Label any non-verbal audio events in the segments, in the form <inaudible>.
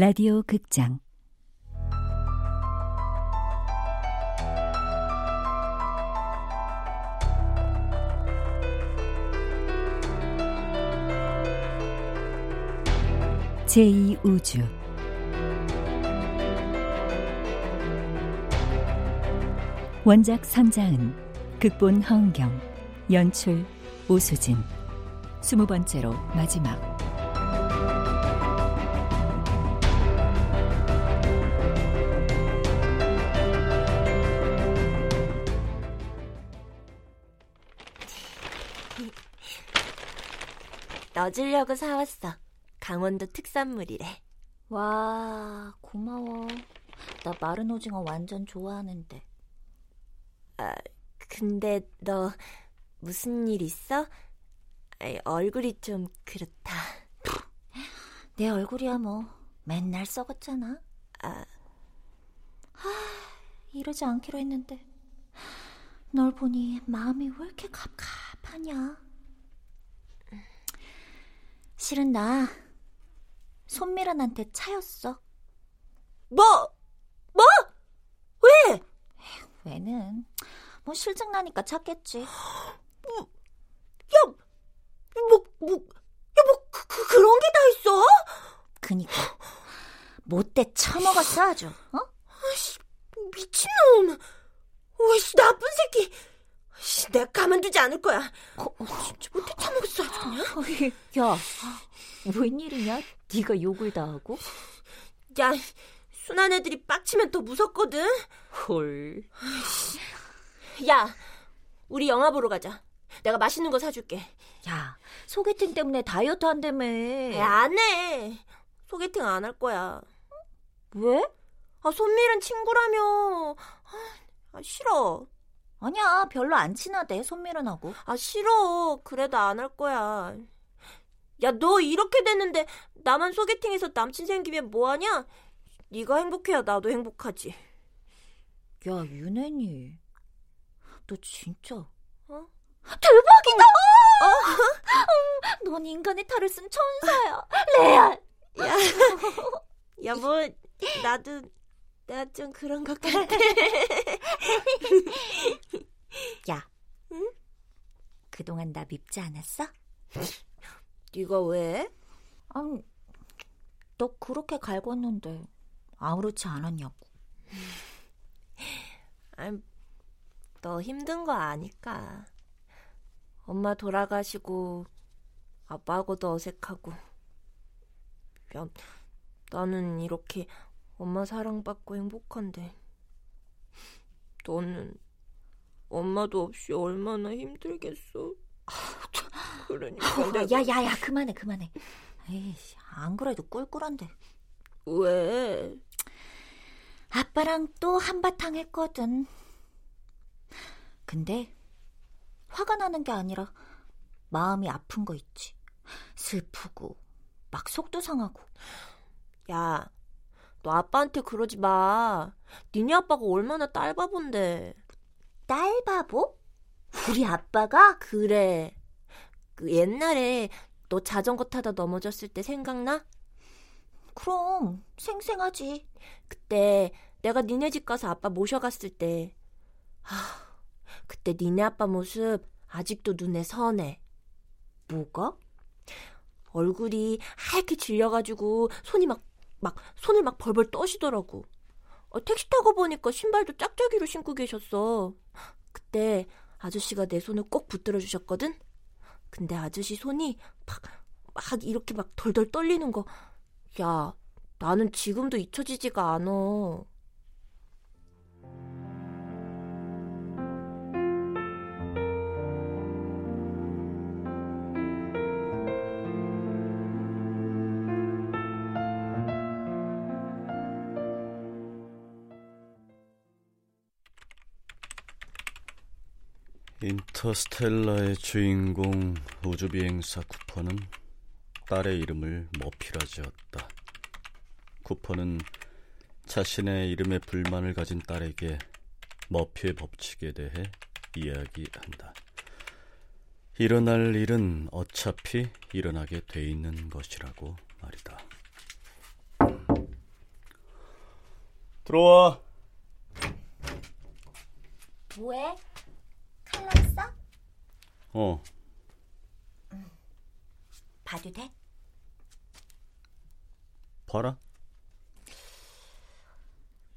라디오 극장. 제2우주. 원작 선자은 극본 허은경 연출 오수진. 스무 번째로 마지막 너 주려고 사왔어. 강원도 특산물이래. 와, 고마워. 나 마른 오징어 완전 좋아하는데. 아, 근데 너 무슨 일 있어? 아이, 얼굴이 좀 그렇다. <laughs> 내 얼굴이야 뭐 맨날 썩었잖아. 아, 하, 이러지 않기로 했는데 널 보니 마음이 왜 이렇게 갑갑하냐? 실은 나 손미란한테 차였어. 뭐? 뭐? 왜? 왜는 뭐 실증 나니까 찾겠지. <gasps> 야, 뭐, 뭐, 야, 뭐, 그, 그, 그런 게 다 있어? 그니까 못돼 처먹었어 아주. 어? 아씨, 미친놈. 오이씨, 나쁜 새끼. 씨, 내가 가만두지 않을 거야. 어, 어, 진짜 못해 처먹었어, 아주 그냥. 야, 웬일이냐? 네가 욕을 다 하고? 야, 순한 애들이 빡치면 더 무섭거든. 헐. 야, 우리 영화 보러 가자. 내가 맛있는 거 사줄게. 야, 소개팅 때문에 다이어트 한다며. 야, 안 해. 소개팅 안 할 거야. 왜? 아, 손밀은 친구라며. 아, 싫어. 아니야, 별로 안 친하대, 손미련하고. 아, 싫어. 그래도 안 할 거야. 야, 너 이렇게 됐는데 나만 소개팅해서 남친 생기면 뭐하냐? 네가 행복해야 나도 행복하지. 야, 윤혜니. 너 진짜. 어? 대박이다! 어? 넌 인간의 탈을 쓴 천사야. 레알! 야, 야, 뭐, 나도, 내가 좀 그런 것 같아. <laughs> 야. 응? 그동안 나 밉지 않았어? 네가 왜? 아니, 너 그렇게 갈궜는데 아무렇지 않았냐고. 아니, 너 힘든 거 아니까. 엄마 돌아가시고 아빠하고도 어색하고. 야, 나는 이렇게 엄마 사랑받고 행복한데. 너는 엄마도 없이 얼마나 힘들겠어. <laughs> 그러니까 내가 야, 야, 야, 그만해, 그만해. 에이씨, 안 그래도 꿀꿀한데. 왜? 아빠랑 또 한바탕 했거든. 근데 화가 나는 게 아니라 마음이 아픈 거 있지. 슬프고 막 속도 상하고. 야, 너 아빠한테 그러지 마. 니네 아빠가 얼마나 딸바본데. 딸바보? 우리 아빠가? 그래. 그 옛날에 너 자전거 타다 넘어졌을 때 생각나? 그럼 생생하지. 그때 내가 니네 집 가서 아빠 모셔갔을 때. 하, 그때 니네 아빠 모습 아직도 눈에 선해. 뭐가? 얼굴이 하얗게 질려가지고 손이 막, 막, 손을 막 벌벌 떠시더라고. 어, 택시 타고 보니까 신발도 짝짝이로 신고 계셨어. 그때 아저씨가 내 손을 꼭 붙들어 주셨거든? 근데 아저씨 손이 막, 막 이렇게 막 덜덜 떨리는 거. 야, 나는 지금도 잊혀지지가 않아. 인터스텔라의 주인공 우주비행사 쿠퍼는 딸의 이름을 머피라 지었다. 쿠퍼는 자신의 이름에 불만을 가진 딸에게 머피의 법칙에 대해 이야기한다. 일어날 일은 어차피 일어나게 돼 있는 것이라고 말이다. 들어와. 뭐해? 칼 났어? 어, 봐도 돼? 봐라.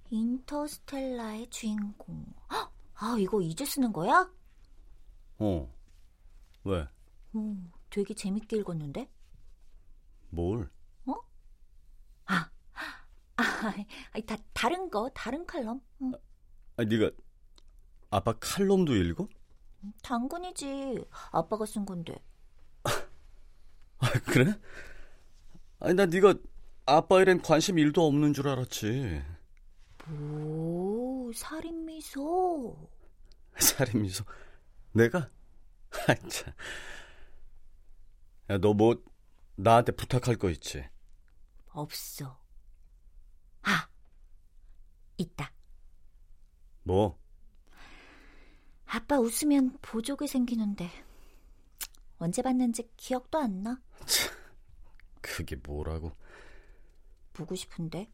인터스텔라의 주인공. 헉! 아, 이거 이제 쓰는 거야? 어. 왜? 오, 되게 재밌게 읽었는데? 뭘? 아, 아, 다, 다른 거, 다른 칼럼. 응, 아, 네가 아빠 칼럼도 읽어? 당근이지. 아빠가 쓴 건데. 아, 그래? 아니, 나 네가 아빠 일엔 관심 일도 없는 줄 알았지. 오, 살인미소. <laughs> 살인미소. 내가? <laughs> 아, 참. 야, 너 뭐 나한테 부탁할 거 있지? 없어. 아, 있다. 뭐? 아빠 웃으면 보조개 생기는데 언제 봤는지 기억도 안 나. 그게 뭐라고? 보고 싶은데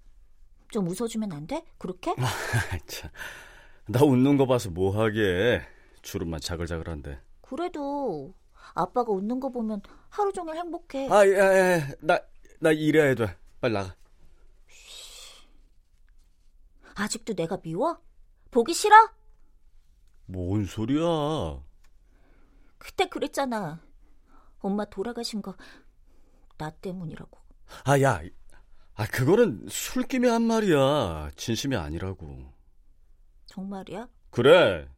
좀 웃어주면 안 돼? 그렇게? <laughs> 나 웃는 거 봐서 뭐 하게. 주름만 자글자글한데. 그래도 아빠가 웃는 거 보면 하루 종일 행복해. 아, 야, 야, 나, 나 일해야 돼. 빨리 나가. 아직도 내가 미워? 보기 싫어? 뭔 소리야? 그때 그랬잖아. 엄마 돌아가신 거 나 때문이라고. 아, 야. 아, 그거는 술김에 한 말이야. 진심이 아니라고. 정말이야? 그래.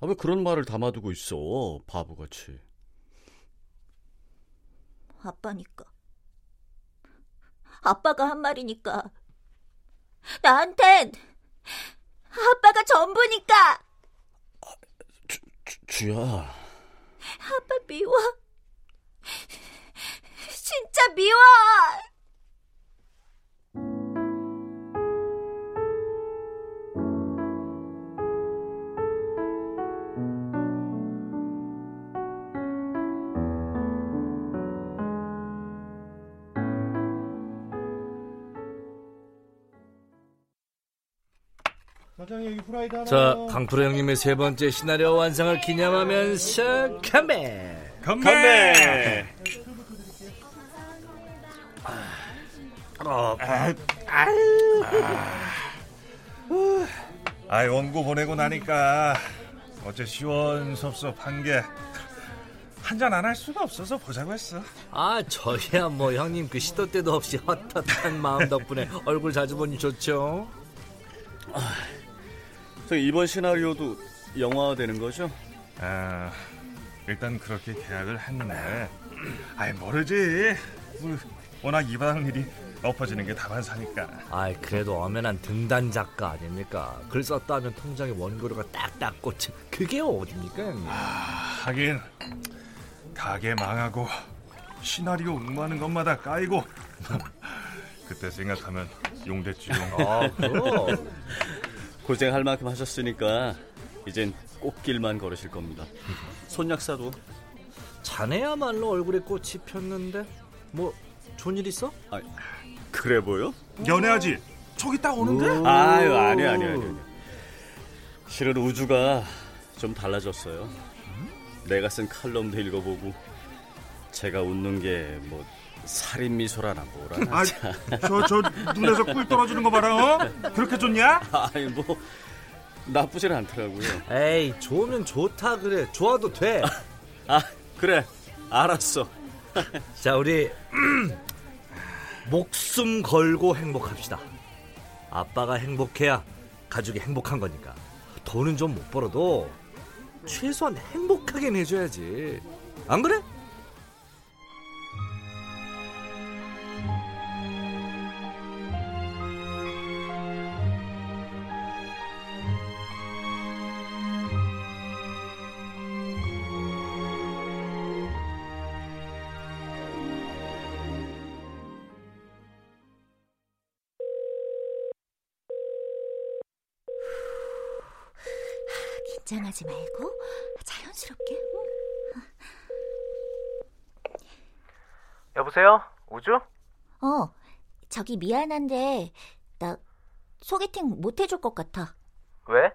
아, 왜 그런 말을 담아두고 있어. 바보같이. 아빠니까. 아빠가 한 말이니까. 나한텐 아빠가 전부니까. 주, 주야. 아빠 미워. 진짜 미워. 사장님 여기 프라이드 하나. 자, 강프로 형님의 세 번째 시나리오 완성을 기념하면서 컴백! 건배! 아이 원고 보내고 나니까 어째 시원섭섭한 게 한 잔 안 할 수가 없어서 보자고 했어. 아, 저야 뭐 형님 그 시도 때도 없이 헛헛한 마음 덕분에 얼굴 자주 보니 좋죠? 저 이번 시나리오도 영화화 되는 거죠? 아 일단 그렇게 계약을 했는데 아이 모르지. 뭐, 워낙 이방 일이 엎어지는 게 다반사니까. 아이, 그래도 엄연한 등단 작가 아닙니까? 글 썼다 하면 통장에 원고료가 딱딱 꽂힌 그게 어딥니까, 형님? 하긴 가게 망하고 시나리오 응모하는 것마다 까이고 <laughs> 그때 생각하면 용됐지요. 아, 그럼. 고생할 만큼 하셨으니까 이젠 꽃길만 걸으실 겁니다. 손 약사도 자네야말로 얼굴에 꽃이 폈는데 뭐 좋은 일 있어? 아, 그래 보여? 연애하지. 저기 딱 오는데? 아유 아니 아니 아니. 실은 우주가 좀 달라졌어요. 내가 쓴 칼럼도 읽어보고 제가 웃는 게 뭐 살인 미소라나 뭐라나. 아, 저, 저 눈에서 꿀 떨어지는 거 봐라, 어? 그렇게 좋냐? 아니 뭐 나쁘진 않더라고요. 에이, 좋으면 좋다 그래. 좋아도 돼. 아 그래 알았어. 자, 우리 목숨 걸고 행복합시다. 아빠가 행복해야 가족이 행복한 거니까. 돈은 좀 못 벌어도 최소한 행복하게 해줘야지. 안 그래? 긴장하지 말고 자연스럽게. 응? 여보세요? 우주? 어, 저기 미안한데 나 소개팅 못 해줄 것 같아. 왜?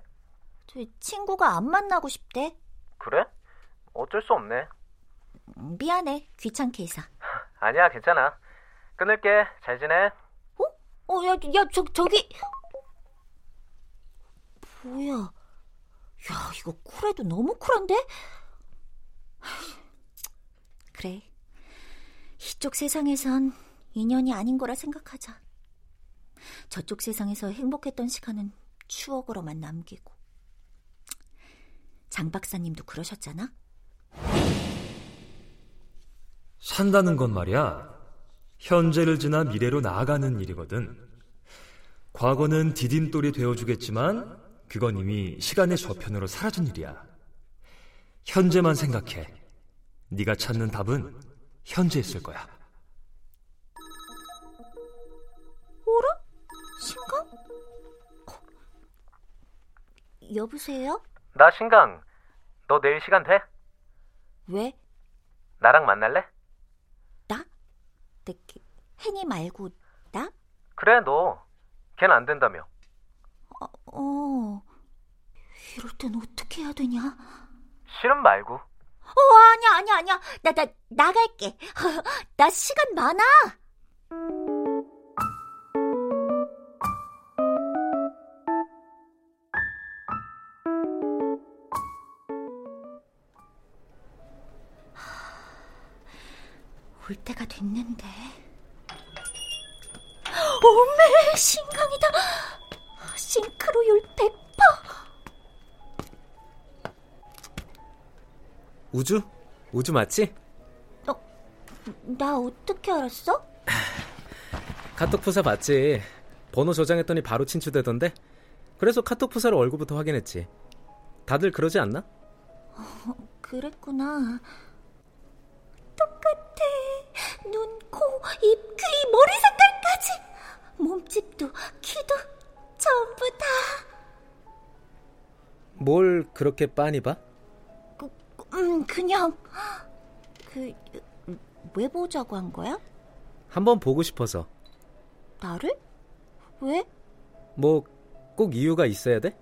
저 친구가 안 만나고 싶대. 그래? 어쩔 수 없네. 음, 미안해. 귀찮게 해서. <laughs> 아니야, 괜찮아. 끊을게. 잘 지내. 어, 야, 야, 저, 저기. 뭐야. 야, 이거 쿨해도 너무 쿨한데? 그래. 이쪽 세상에선 인연이 아닌 거라 생각하자. 저쪽 세상에서 행복했던 시간은 추억으로만 남기고. 장 박사님도 그러셨잖아? 산다는 건 말이야. 현재를 지나 미래로 나아가는 일이거든. 과거는 디딤돌이 되어주겠지만 그건 이미 시간의 저편으로 사라진 일이야. 현재만 생각해. 네가 찾는 답은 현재 있을 거야. 어라? 신강? 어. 여보세요? 나 신강. 너 내일 시간 돼? 왜? 나랑 만날래? 나? 내, 혜니 말고 나? 그래, 너. 걔는 안 된다며. 어, 어. 이럴 땐 어떻게 해야 되냐? 싫음 말고. 어, 아니야, 아니야, 아니야. 나, 나, 나갈게. <laughs> 나 시간 많아. 올 때가 됐는데. <gasps> 오메, 신강이다. 싱크로율 100%. 우주? 우주 맞지? 나 어떻게 알았어? 카톡 프사 봤지. 번호 저장했더니 바로 친추되던데. 그래서 카톡 프사로 얼굴부터 확인했지. 다들 그러지 않나? 그랬구나. 똑같아. 눈, 코, 입, 귀, 뭘 그렇게 빤히 봐? 음, 그냥 그 왜 보자고 한 거야? 한번 보고 싶어서. 나를? 왜? 뭐 꼭 이유가 있어야 돼?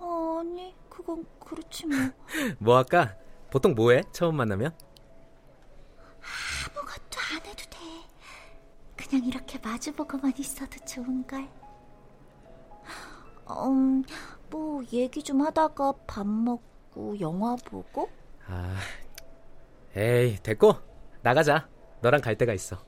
어, 아니, 그건 그렇지 뭐. <laughs> 뭐 할까? 보통 뭐 해? 처음 만나면? 아무것도 안 해도 돼. 그냥 이렇게 마주보고만 있어도 좋은걸. 음, 뭐 얘기 좀 하다가 밥 먹고 영화 보고 아, 에이 됐고 나가자. 너랑 갈 데가 있어.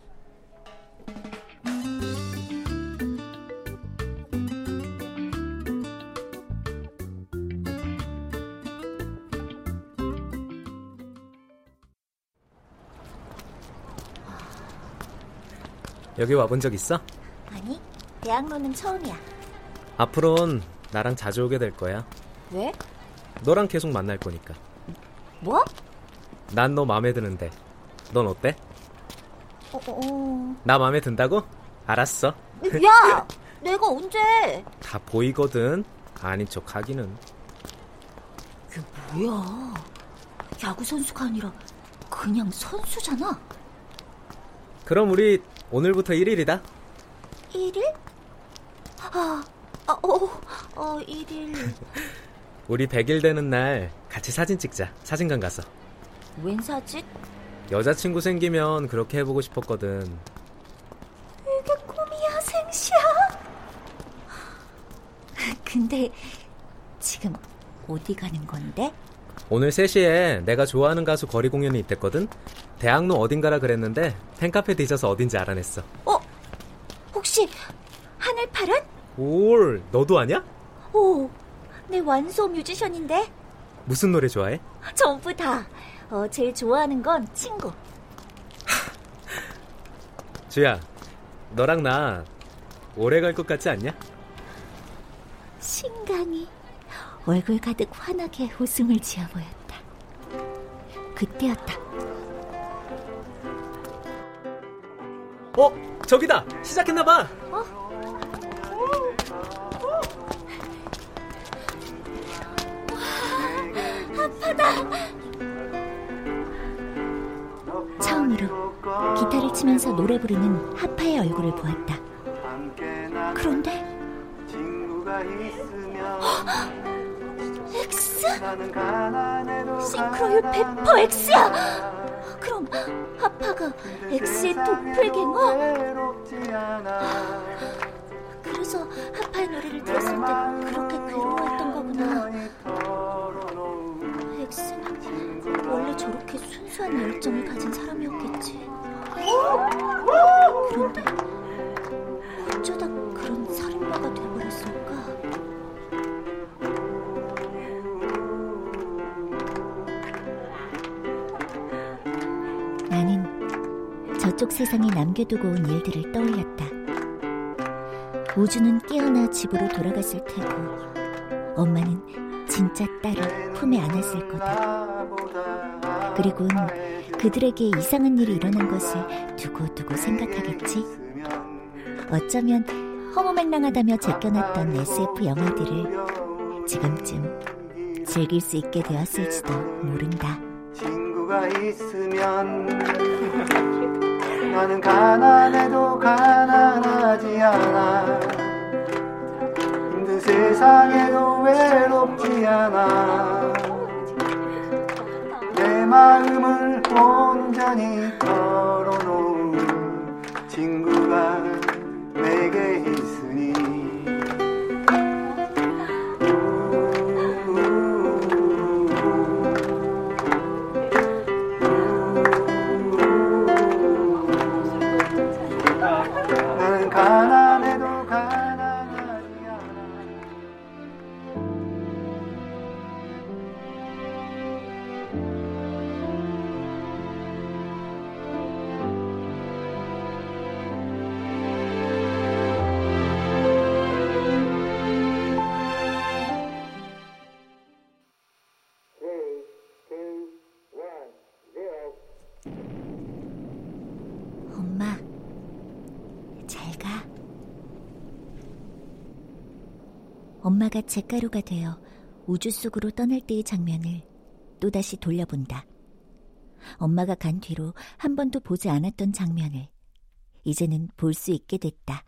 여기 와본 적 있어? 아니, 대학로는 처음이야. 앞으론 나랑 자주 오게 될 거야. 왜? 너랑 계속 만날 거니까. 뭐? 난 너 마음에 드는데. 넌 어때? 어, 어. 나 마음에 든다고? 알았어. 야, <laughs> 내가 언제? 다 보이거든. 아닌 척 하기는. 이게 뭐야? 야구 선수가 아니라 그냥 선수잖아. 그럼 우리 오늘부터 1일이다. 1일? 아, 아, 어, 어, 1일. <laughs> 우리 100일 되는 날 같이 사진 찍자. 사진관 가서. 웬 사진? 여자친구 생기면 그렇게 해보고 싶었거든. 이게 꿈이야, 생시야? <laughs> 근데 지금 어디 가는 건데? 오늘 3시에 내가 좋아하는 가수 거리 공연이 있댔거든. 대학로 어딘가라 그랬는데 팬카페 뒤져서 어딘지 알아냈어. 어? 혹시 하늘파란? 올, 너도 아냐? 오, 내 완소 뮤지션인데 무슨 노래 좋아해? 전부 다. 어, 제일 좋아하는 건 친구. <laughs> 주야, 너랑 나 오래 갈 것 같지 않냐? 신강이 얼굴 가득 환하게 웃음을 지어 보였다. 그때였다. 어, 저기다! 시작했나봐! 처 치면서 노래 부르는 하파의 얼굴을 보았다. 그런데 <gasps> X? 싱크로율 100% X야! 그럼 아빠가 X의 도플갱어? 그래서 아빠의 노래를 들었을 때 그렇게 괴로워했던 거구나. X는 원래 저렇게 순수한 열정을 가진 사람이었겠지. 그런데 어쩌다 그런 살인마가 돼버렸을까? 나는 저쪽 세상에 남겨두고 온 일들을 떠올렸다. 우주는 깨어나 집으로 돌아갔을 테고, 엄마는 진짜 딸을 품에 안았을 거다. 그리곤 그들에게 이상한 일이 일어난 것을 두고두고 생각하겠지. 어쩌면 허무맹랑하다며 제껴놨던 SF 영화들을 지금쯤 즐길 수 있게 되었을지도 모른다. 친구가 있으면 나는 가난해도 가난하지 않아 힘든 세상에도 외롭지 않아 내 마음을 온전히 털어놓은 친구 엄마가 잿가루가 되어 우주 속으로 떠날 때의 장면을 또다시 돌려본다. 엄마가 간 뒤로 한 번도 보지 않았던 장면을 이제는 볼 수 있게 됐다.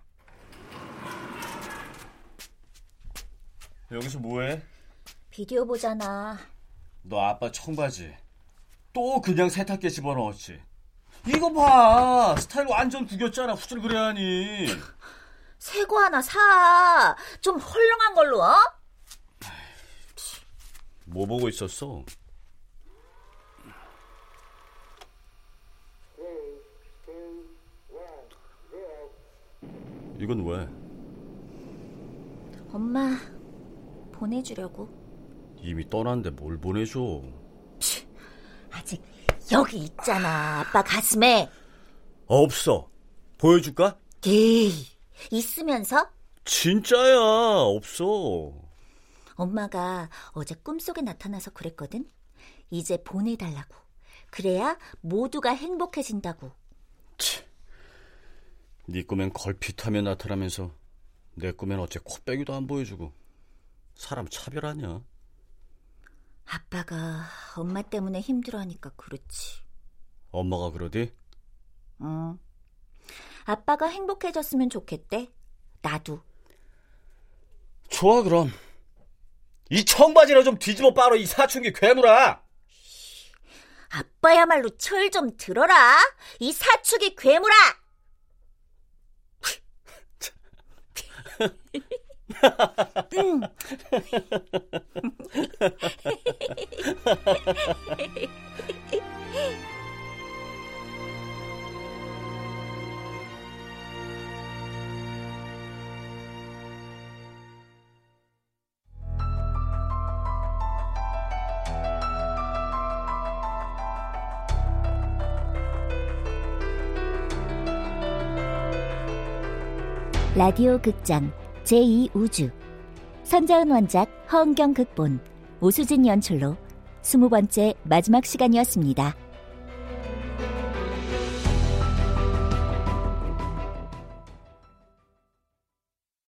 여기서 뭐해? 비디오 보잖아. 너 아빠 청바지 또 그냥 세탁기에 집어넣었지 이거 봐 스타일 완전 구겼잖아 후질 그래야니 새 거 하나 사. 좀 헐렁한 걸로, 어? 뭐 보고 있었어? 이건 왜? 엄마, 보내주려고. 이미 떠났는데 뭘 보내줘 아직 여기 있잖아. 아빠 가슴에. 없어 보여줄까? 에이, 있으면서? 진짜야 없어 엄마가 어제 꿈속에 나타나서 그랬거든. 이제 보내달라고. 그래야 모두가 행복해진다고. 네 꿈엔 걸핏하며 나타나면서 내 꿈엔 어째 코빼기도 안 보여주고 사람 차별하냐? 아빠가 엄마 때문에 힘들어하니까 그렇지. 엄마가 그러디? 응. 아빠가 행복해졌으면 좋겠대. 나도. 좋아 그럼 이 청바지나 좀 뒤집어 빨어 이 사춘기 괴물아 아빠야말로 철 좀 들어라. 이 사축이 괴물아. <laughs> <laughs> <laughs> 응. 라디오 극장 제2우주 선자은 원작 허은경 극본 오수진 연출로 스무 번째 마지막 시간이었습니다.